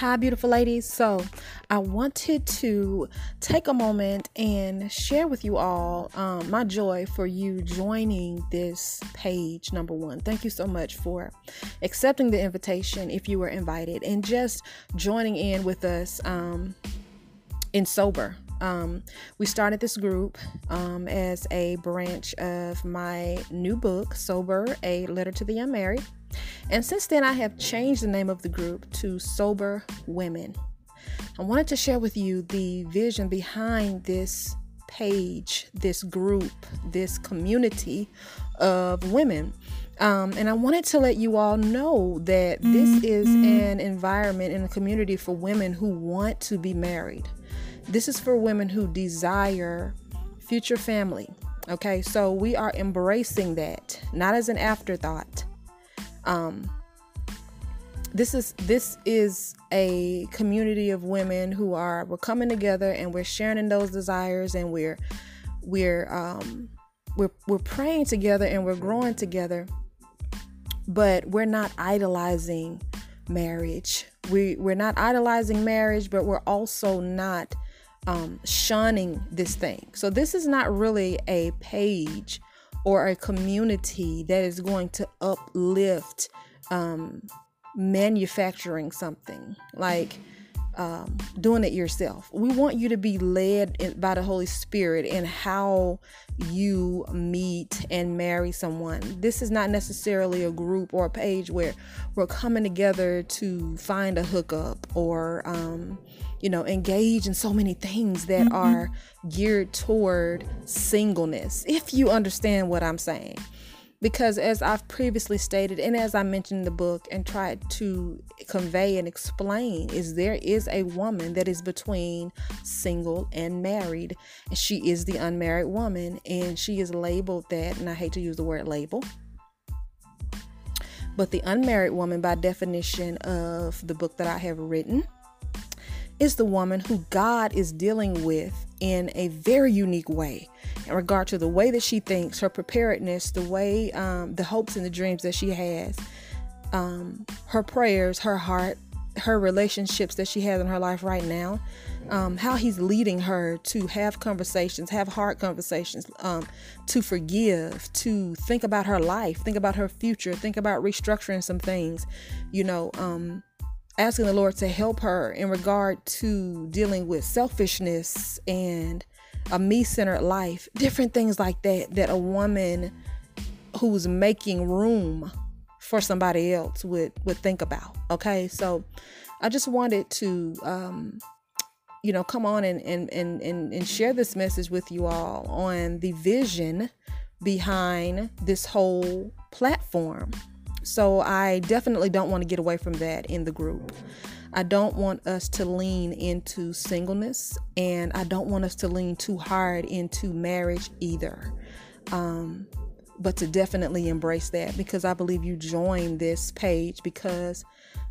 Hi, beautiful ladies. So, I wanted to take a moment and share with you all um, my joy for you joining this page. Number one, thank you so much for accepting the invitation if you were invited and just joining in with us um, in sober. Um, we started this group um, as a branch of my new book, Sober A Letter to the Unmarried. And since then, I have changed the name of the group to Sober Women. I wanted to share with you the vision behind this page, this group, this community of women. Um, and I wanted to let you all know that this is an environment and a community for women who want to be married. This is for women who desire future family. Okay, so we are embracing that, not as an afterthought, um, this is this is a community of women who are we're coming together and we're sharing in those desires and we're we're um, we're we're praying together and we're growing together. But we're not idolizing marriage. We we're not idolizing marriage but we're also not um, shunning this thing. So this is not really a page or a community that is going to uplift um, manufacturing something. Like um, doing it yourself. We want you to be led in, by the Holy Spirit in how you meet and marry someone. This is not necessarily a group or a page where we're coming together to find a hookup or um, you know, engage in so many things that mm-hmm. are geared toward singleness, if you understand what I'm saying. Because as I've previously stated, and as I mentioned in the book and tried to convey and explain, is there is a woman that is between single and married. She is the unmarried woman, and she is labeled that, and I hate to use the word label. But the unmarried woman, by definition of the book that I have written, is the woman who God is dealing with in a very unique way in regard to the way that she thinks, her preparedness, the way, um, the hopes and the dreams that she has, um, her prayers, her heart, her relationships that she has in her life right now, um, how he's leading her to have conversations, have hard conversations, um, to forgive, to think about her life, think about her future, think about restructuring some things, you know, um, asking the Lord to help her in regard to dealing with selfishness and a me centered life, different things like that, that a woman who's making room for somebody else would would think about okay? So i just wanted to um you know come on and and and and, and share this message with you all on the vision behind this whole platform so I definitely don't want to get away from that in the group. I don't want us to lean into singleness and I don't want us to lean too hard into marriage either. Um, but to definitely embrace that because I believe you joined this page because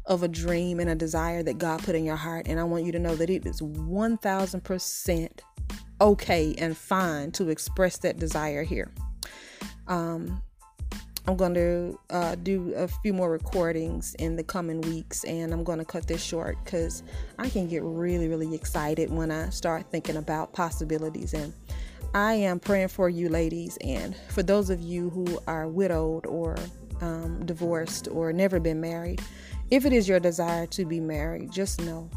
of a dream and a desire that God put in your heart. And I want you to know that it is 1000% okay and fine to express that desire here. Um, I'm going to uh, do a few more recordings in the coming weeks, and I'm going to cut this short because I can get really, really excited when I start thinking about possibilities. And I am praying for you, ladies, and for those of you who are widowed or um, divorced or never been married. If it is your desire to be married, just know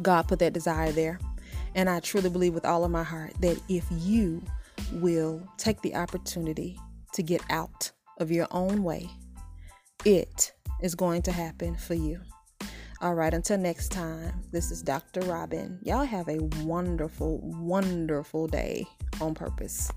God put that desire there. And I truly believe with all of my heart that if you will take the opportunity to get out of your own way, it is going to happen for you. All right, until next time, this is Dr. Robin. Y'all have a wonderful, wonderful day on purpose.